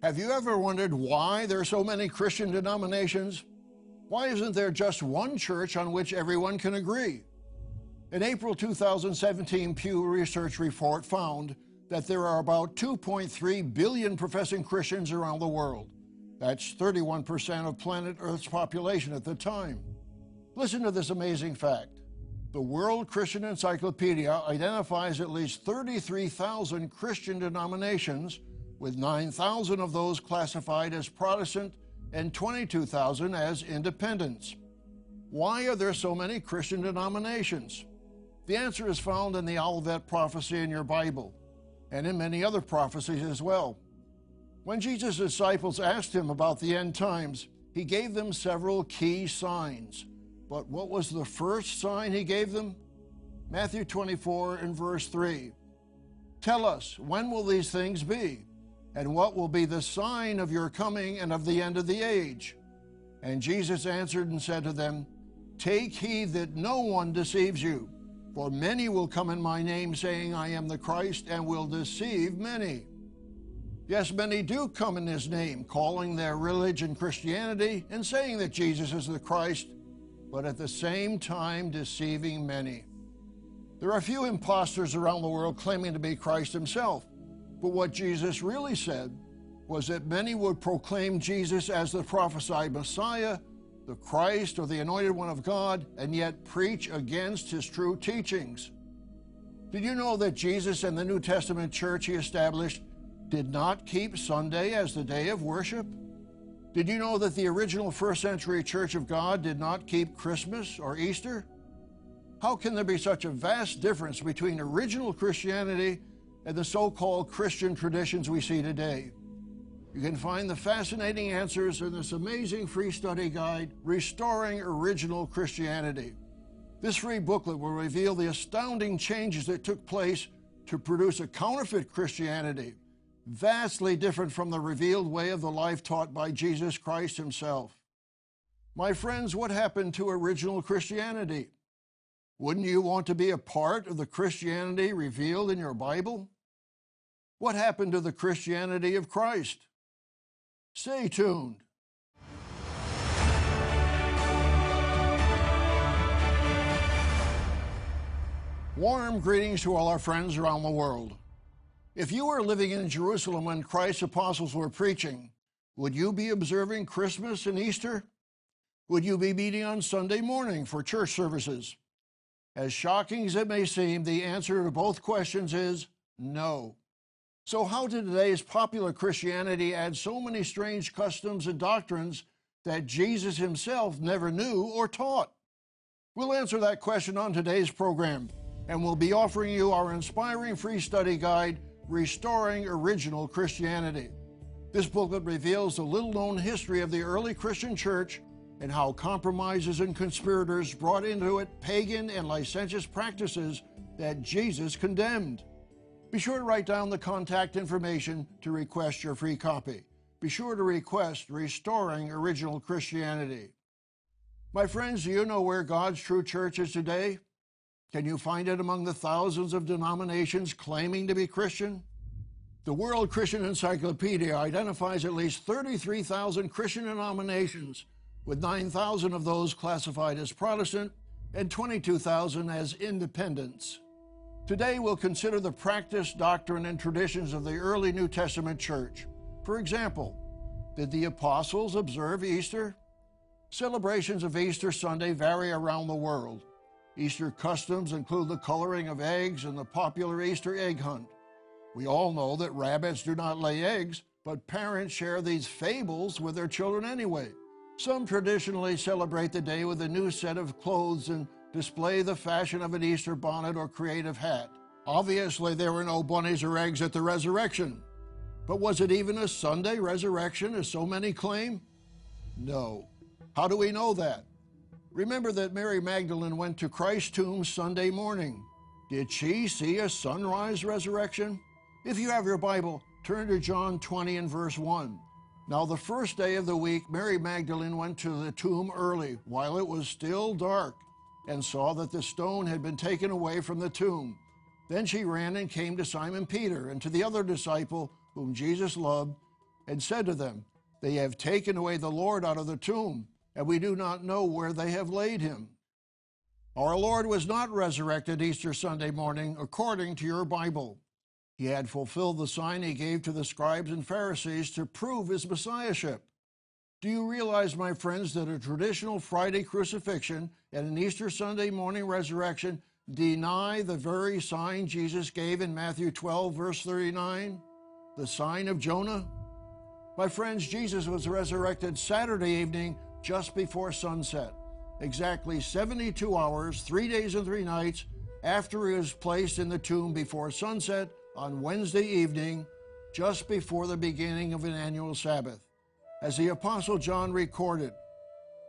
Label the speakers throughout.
Speaker 1: Have you ever wondered why there are so many Christian denominations? Why isn't there just one church on which everyone can agree? An April 2017 Pew Research report found that there are about 2.3 billion professing Christians around the world. That's 31% of planet Earth's population at the time. Listen to this amazing fact. The World Christian Encyclopedia identifies at least 33,000 Christian denominations, with 9,000 of those classified as Protestant and 22,000 as independents. Why are there so many Christian denominations? The answer is found in the Olivet prophecy in your Bible and in many other prophecies as well. When Jesus' disciples asked him about the end times, he gave them several key signs. But what was the first sign he gave them? Matthew 24 and verse 3. Tell us, when will these things be? And what will be the sign of your coming and of the end of the age? And Jesus answered and said to them, Take heed that no one deceives you. For many will come in my name, saying, I am the Christ, and will deceive many. Yes, many do come in his name, calling their religion Christianity and saying that Jesus is the Christ, but at the same time deceiving many. There are few impostors around the world claiming to be Christ himself, but what Jesus really said was that many would proclaim Jesus as the prophesied Messiah the Christ or the anointed one of God, and yet preach against his true teachings. Did you know that Jesus and the New Testament church he established did not keep Sunday as the day of worship? Did you know that the original first century Church of God did not keep Christmas or Easter? How can there be such a vast difference between original Christianity and the so called Christian traditions we see today? You can find the fascinating answers in this amazing free study guide, Restoring Original Christianity. This free booklet will reveal the astounding changes that took place to produce a counterfeit Christianity, vastly different from the revealed way of the life taught by Jesus Christ Himself. My friends, what happened to original Christianity? Wouldn't you want to be a part of the Christianity revealed in your Bible? What happened to the Christianity of Christ? Stay tuned. Warm greetings to all our friends around the world. If you were living in Jerusalem when Christ's apostles were preaching, would you be observing Christmas and Easter? Would you be meeting on Sunday morning for church services? As shocking as it may seem, the answer to both questions is no. So, how did today's popular Christianity add so many strange customs and doctrines that Jesus himself never knew or taught? We'll answer that question on today's program, and we'll be offering you our inspiring free study guide, Restoring Original Christianity. This booklet reveals the little known history of the early Christian church and how compromises and conspirators brought into it pagan and licentious practices that Jesus condemned. Be sure to write down the contact information to request your free copy. Be sure to request Restoring Original Christianity. My friends, do you know where God's true church is today? Can you find it among the thousands of denominations claiming to be Christian? The World Christian Encyclopedia identifies at least 33,000 Christian denominations, with 9,000 of those classified as Protestant and 22,000 as independents. Today we'll consider the practice, doctrine, and traditions of the early New Testament church. For example, did the apostles observe Easter? Celebrations of Easter Sunday vary around the world. Easter customs include the coloring of eggs and the popular Easter egg hunt. We all know that rabbits do not lay eggs, but parents share these fables with their children anyway. Some traditionally celebrate the day with a new set of clothes and display the fashion of an Easter bonnet or creative hat. Obviously, there were no bunnies or eggs at the resurrection. But was it even a Sunday resurrection, as so many claim? No. How do we know that? Remember that Mary Magdalene went to Christ's tomb Sunday morning. Did she see a sunrise resurrection? If you have your Bible, turn to John 20 and verse 1. Now, the first day of the week, Mary Magdalene went to the tomb early, while it was still dark, and saw that the stone had been taken away from the tomb. Then she ran and came to Simon Peter and to the other disciple whom Jesus loved, and said to them, They have taken away the Lord out of the tomb, and we do not know where they have laid him. Our Lord was not resurrected Easter Sunday morning according to your Bible. He had fulfilled the sign he gave to the scribes and Pharisees to prove his messiahship. Do you realize, my friends, that a traditional Friday crucifixion and an Easter Sunday morning resurrection deny the very sign Jesus gave in Matthew 12, verse 39? The sign of Jonah? My friends, Jesus was resurrected Saturday evening just before sunset, exactly 72 hours, three days and three nights after he was placed in the tomb before sunset on Wednesday evening, just before the beginning of an annual Sabbath as the Apostle John recorded.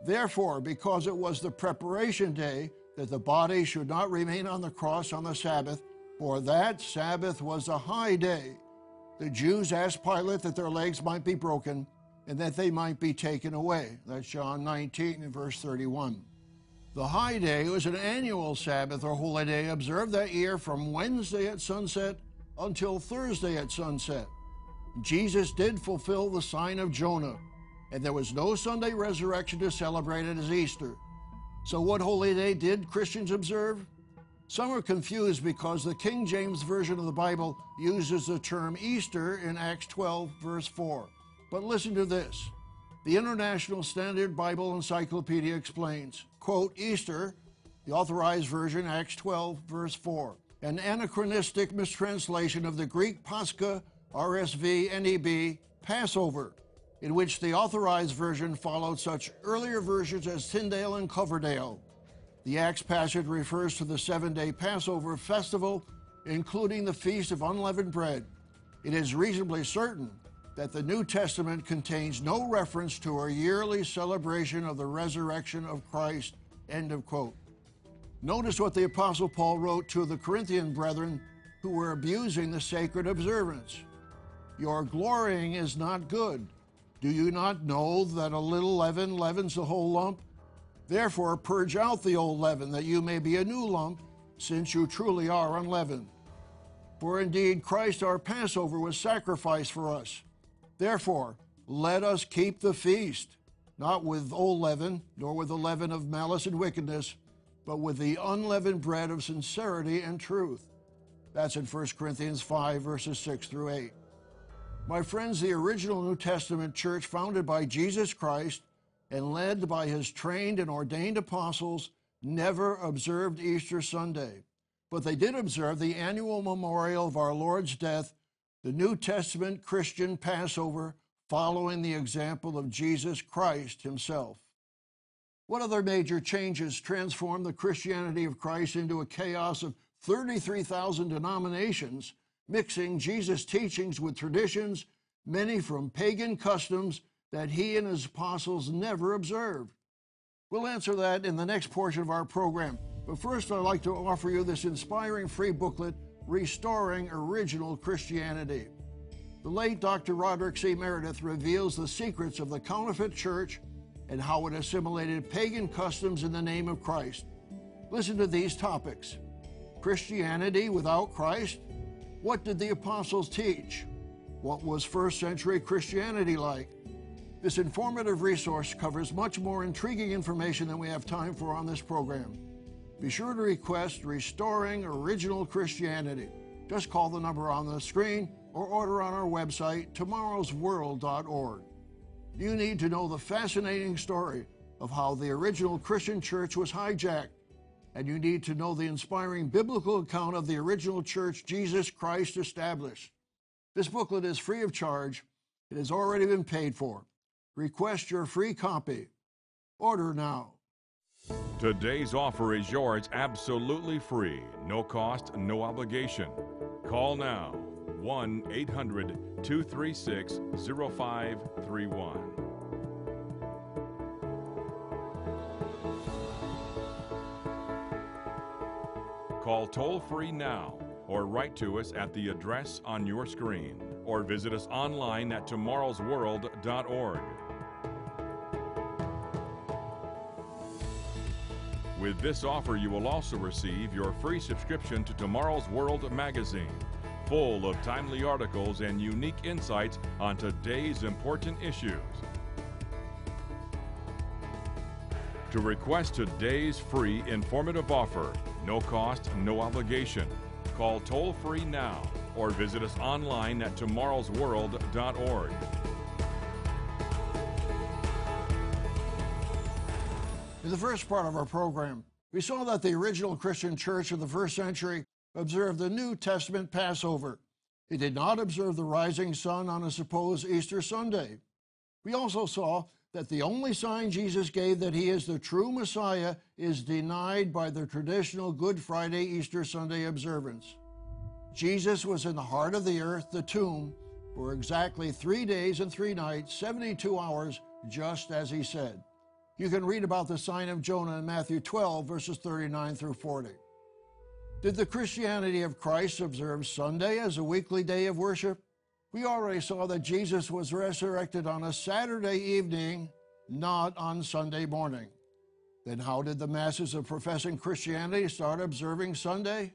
Speaker 1: Therefore, because it was the preparation day, that the body should not remain on the cross on the Sabbath, for that Sabbath was a high day, the Jews asked Pilate that their legs might be broken and that they might be taken away. That's John 19 and verse 31. The high day was an annual Sabbath or holy day observed that year from Wednesday at sunset until Thursday at sunset. Jesus did fulfill the sign of Jonah, and there was no Sunday resurrection to celebrate it as Easter. So, what holy day did Christians observe? Some are confused because the King James Version of the Bible uses the term Easter in Acts 12, verse 4. But listen to this. The International Standard Bible Encyclopedia explains, quote, Easter, the authorized version, Acts 12, verse 4, an anachronistic mistranslation of the Greek Pascha RSV, NEB, Passover, in which the authorized version followed such earlier versions as Tyndale and Coverdale. The Acts passage refers to the seven day Passover festival, including the Feast of Unleavened Bread. It is reasonably certain that the New Testament contains no reference to a yearly celebration of the resurrection of Christ. End of quote. Notice what the Apostle Paul wrote to the Corinthian brethren who were abusing the sacred observance. Your glorying is not good. Do you not know that a little leaven leavens the whole lump? Therefore, purge out the old leaven, that you may be a new lump, since you truly are unleavened. For indeed, Christ our Passover was sacrificed for us. Therefore, let us keep the feast, not with old leaven, nor with the leaven of malice and wickedness, but with the unleavened bread of sincerity and truth. That's in 1 Corinthians 5, verses 6 through 8. My friends, the original New Testament church, founded by Jesus Christ and led by his trained and ordained apostles, never observed Easter Sunday. But they did observe the annual memorial of our Lord's death, the New Testament Christian Passover, following the example of Jesus Christ himself. What other major changes transformed the Christianity of Christ into a chaos of 33,000 denominations mixing Jesus' teachings with traditions, many from pagan customs that he and his apostles never observed? We'll answer that in the next portion of our program. But first, I'd like to offer you this inspiring free booklet, Restoring Original Christianity. The late Dr. Roderick C. Meredith reveals the secrets of the counterfeit church and how it assimilated pagan customs in the name of Christ. Listen to these topics Christianity without Christ, what did the apostles teach? What was first century Christianity like? This informative resource covers much more intriguing information than we have time for on this program. Be sure to request Restoring Original Christianity. Just call the number on the screen or order on our website, tomorrowsworld.org. You need to know the fascinating story of how the original Christian church was hijacked and you need to know the inspiring biblical account of the original church Jesus Christ established. This booklet is free of charge. It has already been paid for. Request your free copy. Order now.
Speaker 2: Today's offer is yours absolutely free, no cost, no obligation. Call now 1 800 236 0531. Call toll free now or write to us at the address on your screen or visit us online at tomorrowsworld.org. With this offer, you will also receive your free subscription to Tomorrow's World magazine. full of timely articles and unique insights on today's important issues. To request today's free informative offer, no cost, no obligation, call toll free now or visit us online at tomorrowsworld.org.
Speaker 1: In the first part of our program, we saw that the original Christian church of the first century observed the New Testament Passover. It did not observe the rising sun on a supposed Easter Sunday. We also saw that the only sign Jesus gave that he is the true Messiah is denied by the traditional Good Friday Easter Sunday observance. Jesus was in the heart of the earth, the tomb, for exactly three days and three nights, 72 hours, just as he said. You can read about the sign of Jonah in Matthew 12, verses 39 through 40. Did the Christianity of Christ observe Sunday as a weekly day of worship? We already saw that Jesus was resurrected on a Saturday evening, not on Sunday morning. Then how did the masses of professing Christianity start observing Sunday?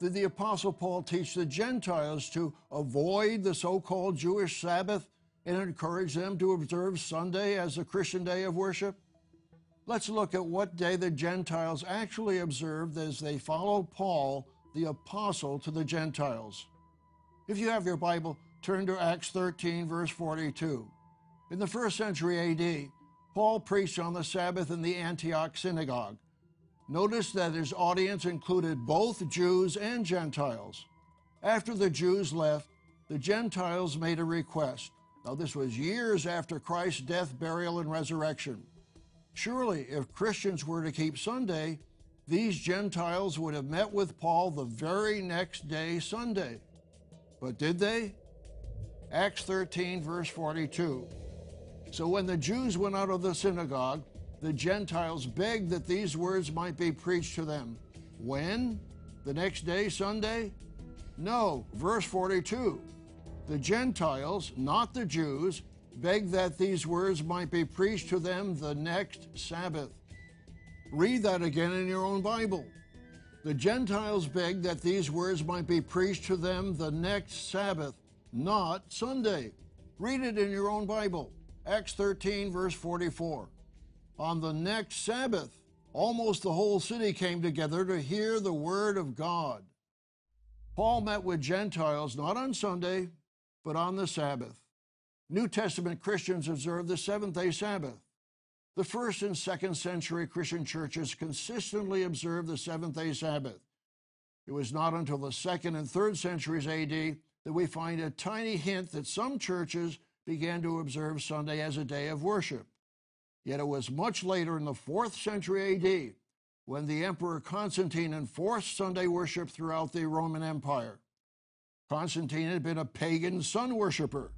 Speaker 1: Did the Apostle Paul teach the Gentiles to avoid the so called Jewish Sabbath and encourage them to observe Sunday as a Christian day of worship? Let's look at what day the Gentiles actually observed as they followed Paul, the apostle, to the Gentiles. If you have your Bible, turn to Acts 13, verse 42. In the first century AD, Paul preached on the Sabbath in the Antioch synagogue. Notice that his audience included both Jews and Gentiles. After the Jews left, the Gentiles made a request. Now, this was years after Christ's death, burial, and resurrection. Surely, if Christians were to keep Sunday, these Gentiles would have met with Paul the very next day, Sunday. But did they? Acts 13, verse 42. So when the Jews went out of the synagogue, the Gentiles begged that these words might be preached to them. When? The next day, Sunday? No, verse 42. The Gentiles, not the Jews, begged that these words might be preached to them the next Sabbath. Read that again in your own Bible. The Gentiles begged that these words might be preached to them the next Sabbath, not Sunday. Read it in your own Bible. Acts 13, verse 44. On the next Sabbath, almost the whole city came together to hear the word of God. Paul met with Gentiles not on Sunday, but on the Sabbath. New Testament Christians observe the seventh day Sabbath. The first and second century Christian churches consistently observed the seventh day Sabbath. It was not until the second and third centuries AD that we find a tiny hint that some churches began to observe Sunday as a day of worship. Yet it was much later in the fourth century AD when the Emperor Constantine enforced Sunday worship throughout the Roman Empire. Constantine had been a pagan sun worshiper.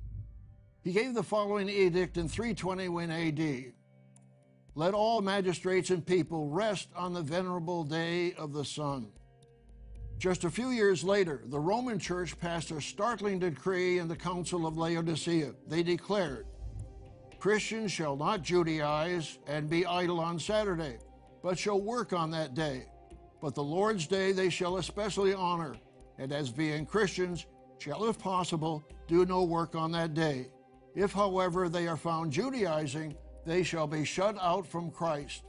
Speaker 1: He gave the following edict in 321 AD Let all magistrates and people rest on the venerable day of the sun. Just a few years later, the Roman Church passed a startling decree in the Council of Laodicea. They declared Christians shall not Judaize and be idle on Saturday, but shall work on that day. But the Lord's day they shall especially honor, and as being Christians, shall, if possible, do no work on that day. If, however, they are found Judaizing, they shall be shut out from Christ.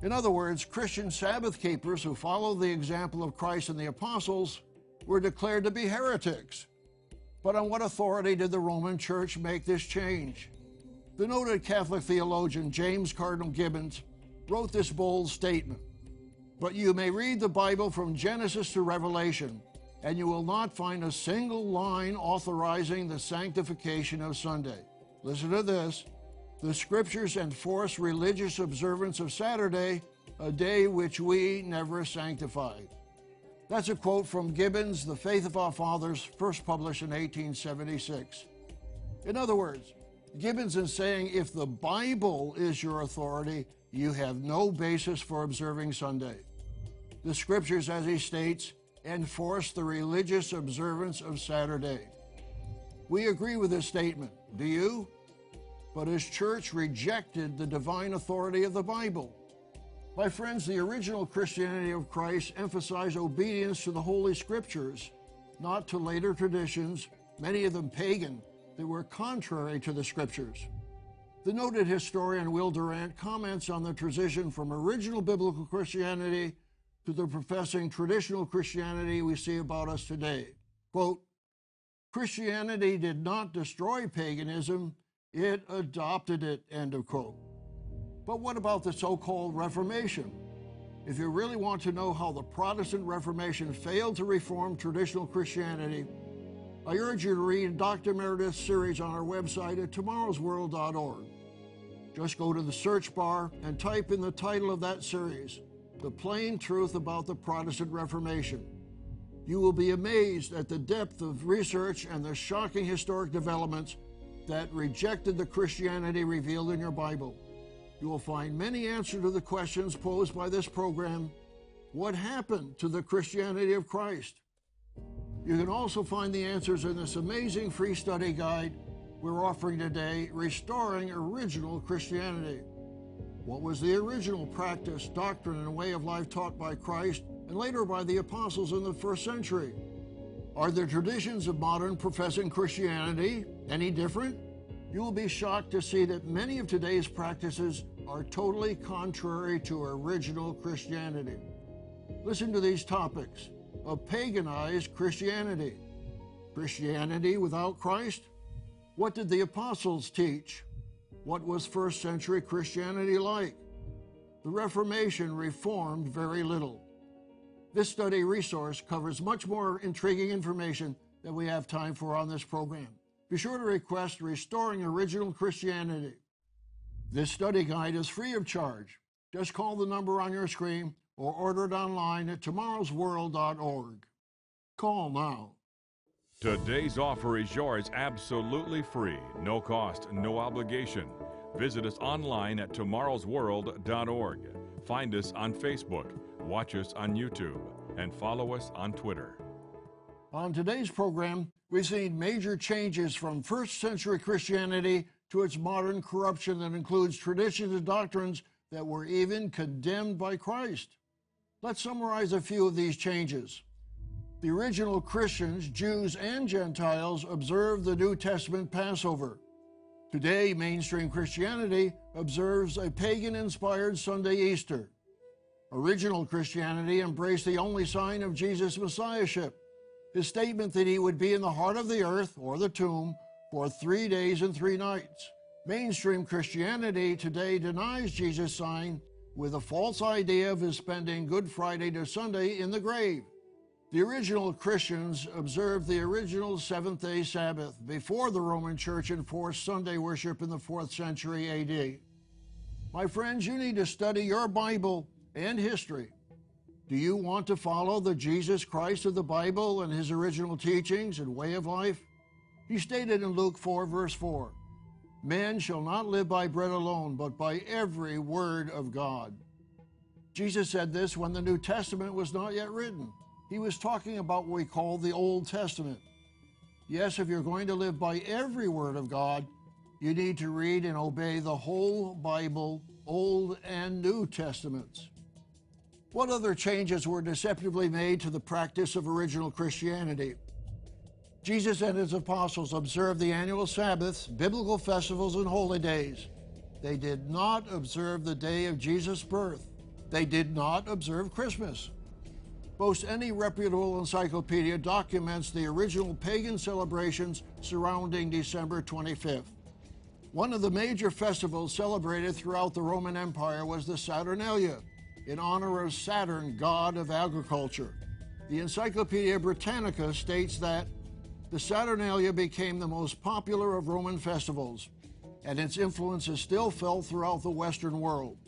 Speaker 1: In other words, Christian Sabbath keepers who follow the example of Christ and the apostles were declared to be heretics. But on what authority did the Roman Church make this change? The noted Catholic theologian James Cardinal Gibbons wrote this bold statement But you may read the Bible from Genesis to Revelation, and you will not find a single line authorizing the sanctification of Sunday. Listen to this. The scriptures enforce religious observance of Saturday, a day which we never sanctified. That's a quote from Gibbons' The Faith of Our Fathers, first published in 1876. In other words, Gibbons is saying if the Bible is your authority, you have no basis for observing Sunday. The scriptures, as he states, enforce the religious observance of Saturday. We agree with this statement. Do you? But his church rejected the divine authority of the Bible. My friends, the original Christianity of Christ emphasized obedience to the Holy Scriptures. not to later traditions, many of them pagan, that were contrary to the scriptures. The noted historian Will Durant comments on the transition from original biblical Christianity to the professing traditional Christianity we see about us today. Quote, Christianity did not destroy paganism, it adopted it, end of quote. But what about the so called Reformation? If you really want to know how the Protestant Reformation failed to reform traditional Christianity, I urge you to read Dr. Meredith's series on our website at tomorrowsworld.org. Just go to the search bar and type in the title of that series, The Plain Truth About the Protestant Reformation. You will be amazed at the depth of research and the shocking historic developments that rejected the Christianity revealed in your Bible. You will find many answers to the questions posed by this program What happened to the Christianity of Christ? You can also find the answers in this amazing free study guide we're offering today Restoring Original Christianity. What was the original practice, doctrine, and way of life taught by Christ and later by the apostles in the first century? Are the traditions of modern professing Christianity any different? You will be shocked to see that many of today's practices are totally contrary to original Christianity. Listen to these topics of paganized Christianity. Christianity without Christ? What did the apostles teach? What was first century Christianity like? The Reformation reformed very little. This study resource covers much more intriguing information than we have time for on this program. Be sure to request Restoring Original Christianity. This study guide is free of charge. Just call the number on your screen or order it online at tomorrowsworld.org. Call now.
Speaker 2: Today's offer is yours absolutely free, no cost, no obligation. Visit us online at tomorrowsworld.org. Find us on Facebook, watch us on YouTube, and follow us on Twitter.
Speaker 1: On today's program, we've seen major changes from first century Christianity to its modern corruption that includes traditions and doctrines that were even condemned by Christ. Let's summarize a few of these changes. The original Christians, Jews, and Gentiles observed the New Testament Passover. Today, mainstream Christianity observes a pagan inspired Sunday Easter. Original Christianity embraced the only sign of Jesus' Messiahship, his statement that he would be in the heart of the earth, or the tomb, for three days and three nights. Mainstream Christianity today denies Jesus' sign with a false idea of his spending Good Friday to Sunday in the grave. The original Christians observed the original seventh day Sabbath before the Roman Church enforced Sunday worship in the fourth century AD. My friends, you need to study your Bible and history. Do you want to follow the Jesus Christ of the Bible and his original teachings and way of life? He stated in Luke 4, verse 4 Man shall not live by bread alone, but by every word of God. Jesus said this when the New Testament was not yet written. He was talking about what we call the Old Testament. Yes, if you're going to live by every word of God, you need to read and obey the whole Bible, Old and New Testaments. What other changes were deceptively made to the practice of original Christianity? Jesus and his apostles observed the annual Sabbaths, biblical festivals, and holy days. They did not observe the day of Jesus' birth. They did not observe Christmas. Most any reputable encyclopedia documents the original pagan celebrations surrounding December 25th. One of the major festivals celebrated throughout the Roman Empire was the Saturnalia, in honor of Saturn, god of agriculture. The Encyclopedia Britannica states that the Saturnalia became the most popular of Roman festivals, and its influence is still felt throughout the Western world.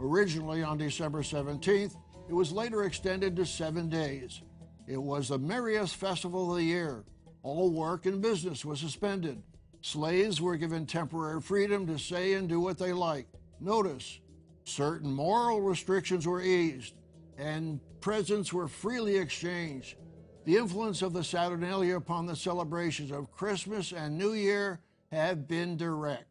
Speaker 1: Originally on December 17th, it was later extended to seven days. It was the merriest festival of the year. All work and business was suspended. Slaves were given temporary freedom to say and do what they liked. Notice, certain moral restrictions were eased, and presents were freely exchanged. The influence of the Saturnalia upon the celebrations of Christmas and New Year have been direct.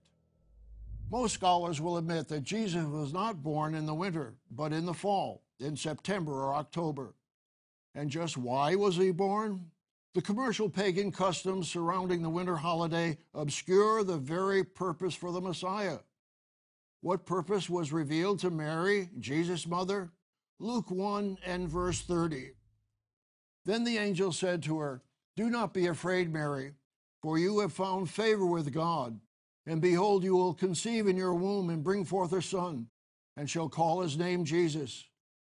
Speaker 1: Most scholars will admit that Jesus was not born in the winter, but in the fall, in September or October. And just why was he born? The commercial pagan customs surrounding the winter holiday obscure the very purpose for the Messiah. What purpose was revealed to Mary, Jesus' mother? Luke 1 and verse 30. Then the angel said to her, Do not be afraid, Mary, for you have found favor with God. And behold, you will conceive in your womb and bring forth a son, and shall call his name Jesus.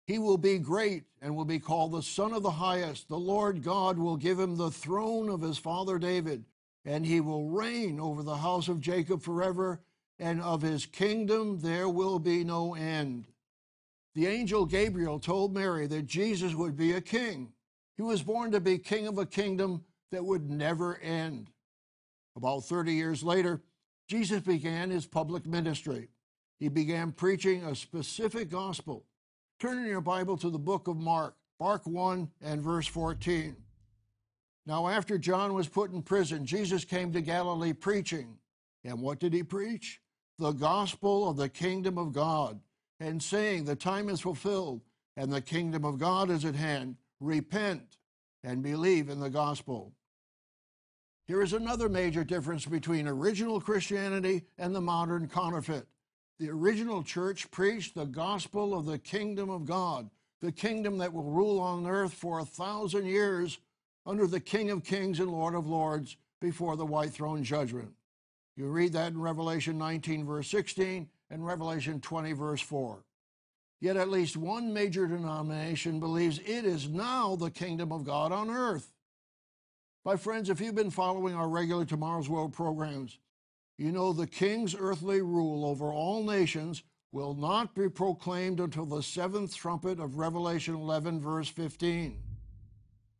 Speaker 1: He will be great and will be called the Son of the Highest. The Lord God will give him the throne of his father David, and he will reign over the house of Jacob forever, and of his kingdom there will be no end. The angel Gabriel told Mary that Jesus would be a king. He was born to be king of a kingdom that would never end. About 30 years later, Jesus began his public ministry. He began preaching a specific gospel Turn in your Bible to the book of Mark, Mark 1 and verse 14. Now, after John was put in prison, Jesus came to Galilee preaching. And what did he preach? The gospel of the kingdom of God, and saying, The time is fulfilled, and the kingdom of God is at hand. Repent and believe in the gospel. Here is another major difference between original Christianity and the modern counterfeit. The original church preached the gospel of the kingdom of God, the kingdom that will rule on earth for a thousand years under the King of Kings and Lord of Lords before the white throne judgment. You read that in Revelation 19, verse 16, and Revelation 20, verse 4. Yet at least one major denomination believes it is now the kingdom of God on earth. My friends, if you've been following our regular Tomorrow's World programs, you know, the king's earthly rule over all nations will not be proclaimed until the seventh trumpet of Revelation 11, verse 15.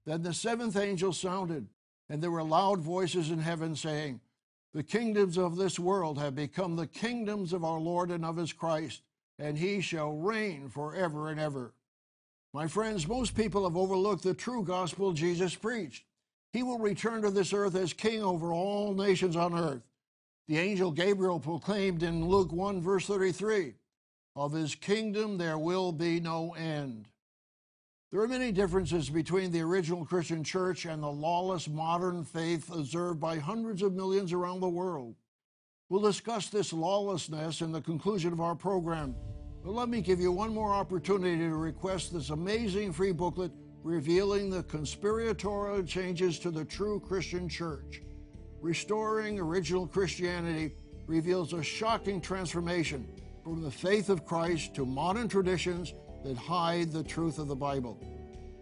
Speaker 1: Then the seventh angel sounded, and there were loud voices in heaven saying, The kingdoms of this world have become the kingdoms of our Lord and of his Christ, and he shall reign forever and ever. My friends, most people have overlooked the true gospel Jesus preached. He will return to this earth as king over all nations on earth. The angel Gabriel proclaimed in Luke 1, verse 33 Of his kingdom there will be no end. There are many differences between the original Christian church and the lawless modern faith observed by hundreds of millions around the world. We'll discuss this lawlessness in the conclusion of our program. But let me give you one more opportunity to request this amazing free booklet revealing the conspiratorial changes to the true Christian church. Restoring Original Christianity reveals a shocking transformation from the faith of Christ to modern traditions that hide the truth of the Bible.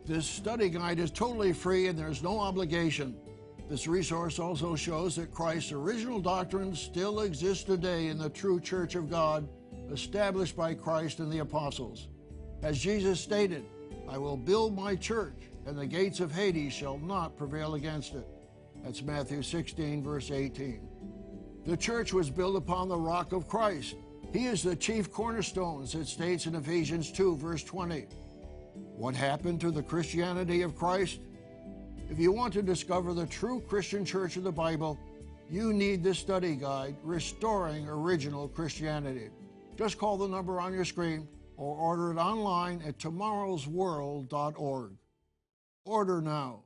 Speaker 1: This study guide is totally free and there's no obligation. This resource also shows that Christ's original doctrines still exist today in the true Church of God, established by Christ and the apostles. As Jesus stated, I will build my church, and the gates of Hades shall not prevail against it. That's Matthew 16, verse 18. The church was built upon the rock of Christ. He is the chief cornerstone, as it states in Ephesians 2, verse 20. What happened to the Christianity of Christ? If you want to discover the true Christian church of the Bible, you need this study guide, Restoring Original Christianity. Just call the number on your screen or order it online at tomorrowsworld.org. Order now.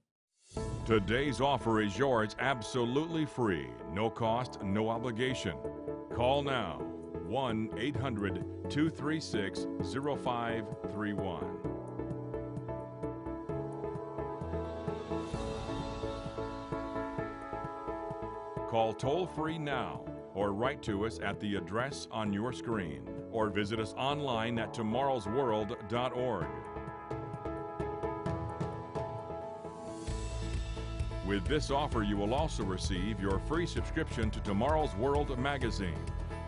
Speaker 2: Today's offer is yours absolutely free, no cost, no obligation. Call now 1 800 236 0531. Call toll free now or write to us at the address on your screen or visit us online at tomorrowsworld.org. With this offer, you will also receive your free subscription to Tomorrow's World magazine,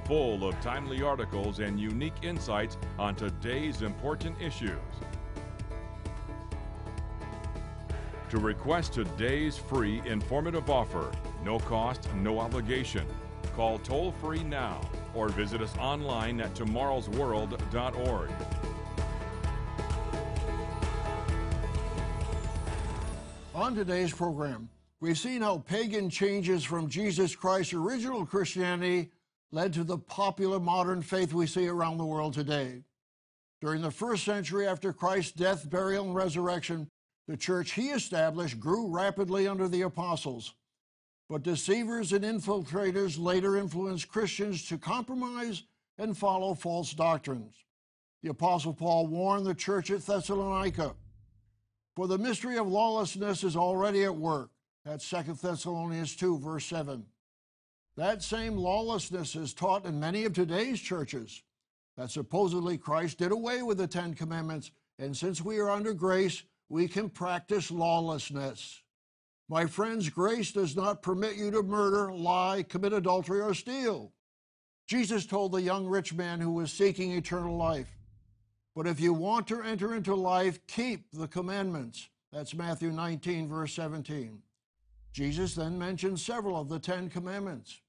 Speaker 2: full of timely articles and unique insights on today's important issues. To request today's free informative offer, no cost, no obligation, call toll free now or visit us online at tomorrowsworld.org.
Speaker 1: On today's program, we've seen how pagan changes from Jesus Christ's original Christianity led to the popular modern faith we see around the world today. During the first century after Christ's death, burial, and resurrection, The church he established grew rapidly under the apostles, but deceivers and infiltrators later influenced Christians to compromise and follow false doctrines. The apostle Paul warned the church at Thessalonica, for the mystery of lawlessness is already at work. That's 2 Thessalonians 2, verse 7. That same lawlessness is taught in many of today's churches. That supposedly Christ did away with the Ten Commandments, and since we are under grace, we can practice lawlessness. My friends, grace does not permit you to murder, lie, commit adultery, or steal. Jesus told the young rich man who was seeking eternal life, But if you want to enter into life, keep the commandments. That's Matthew 19, verse 17. Jesus then mentioned several of the Ten Commandments.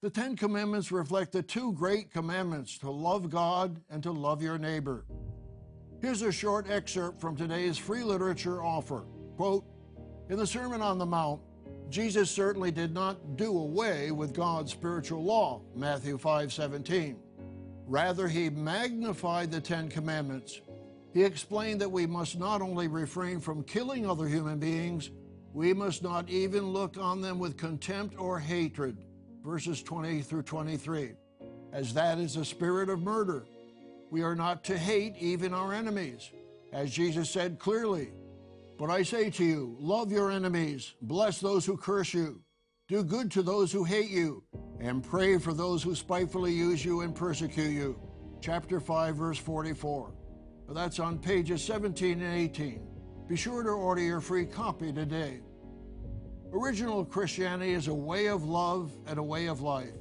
Speaker 1: The Ten Commandments reflect the two great commandments to love God and to love your neighbor. Here's a short excerpt from today's free literature offer. Quote In the Sermon on the Mount, Jesus certainly did not do away with God's spiritual law, Matthew 5 17. Rather, he magnified the Ten Commandments. He explained that we must not only refrain from killing other human beings, we must not even look on them with contempt or hatred verses 20 through 23, as that is a spirit of murder. We are not to hate even our enemies, as Jesus said clearly. But I say to you, love your enemies, bless those who curse you, do good to those who hate you, and pray for those who spitefully use you and persecute you. Chapter 5, verse 44. That's on pages 17 and 18. Be sure to order your free copy today. Original Christianity is a way of love and a way of life.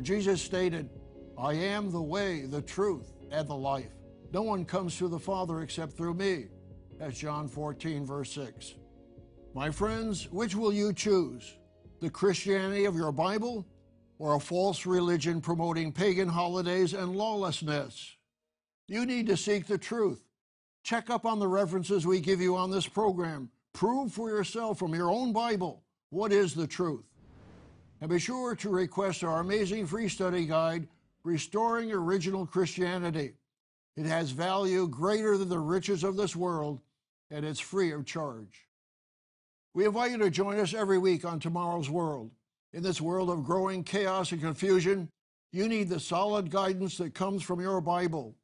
Speaker 1: Jesus stated, I am the way, the truth, and the life. No one comes to the Father except through me. That's John 14, verse 6. My friends, which will you choose? The Christianity of your Bible or a false religion promoting pagan holidays and lawlessness? You need to seek the truth. Check up on the references we give you on this program Prove for yourself from your own Bible what is the truth. And be sure to request our amazing free study guide, Restoring Original Christianity. It has value greater than the riches of this world, and it's free of charge. We invite you to join us every week on Tomorrow's World. In this world of growing chaos and confusion, you need the solid guidance that comes from your Bible.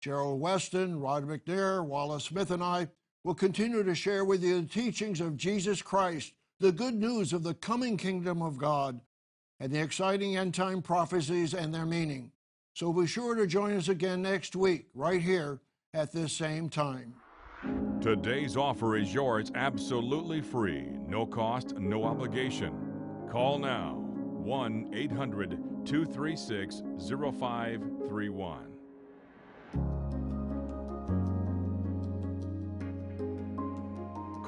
Speaker 1: Gerald Weston, Rod McNair, Wallace Smith, and I will continue to share with you the teachings of Jesus Christ, the good news of the coming kingdom of God, and the exciting end time prophecies and their meaning. So be sure to join us again next week, right here at this same time.
Speaker 2: Today's offer is yours absolutely free, no cost, no obligation. Call now 1 800 236 0531.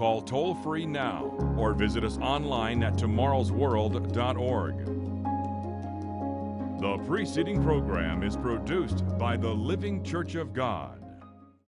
Speaker 2: Call toll free now or visit us online at tomorrowsworld.org. The preceding program is produced by the Living Church of God.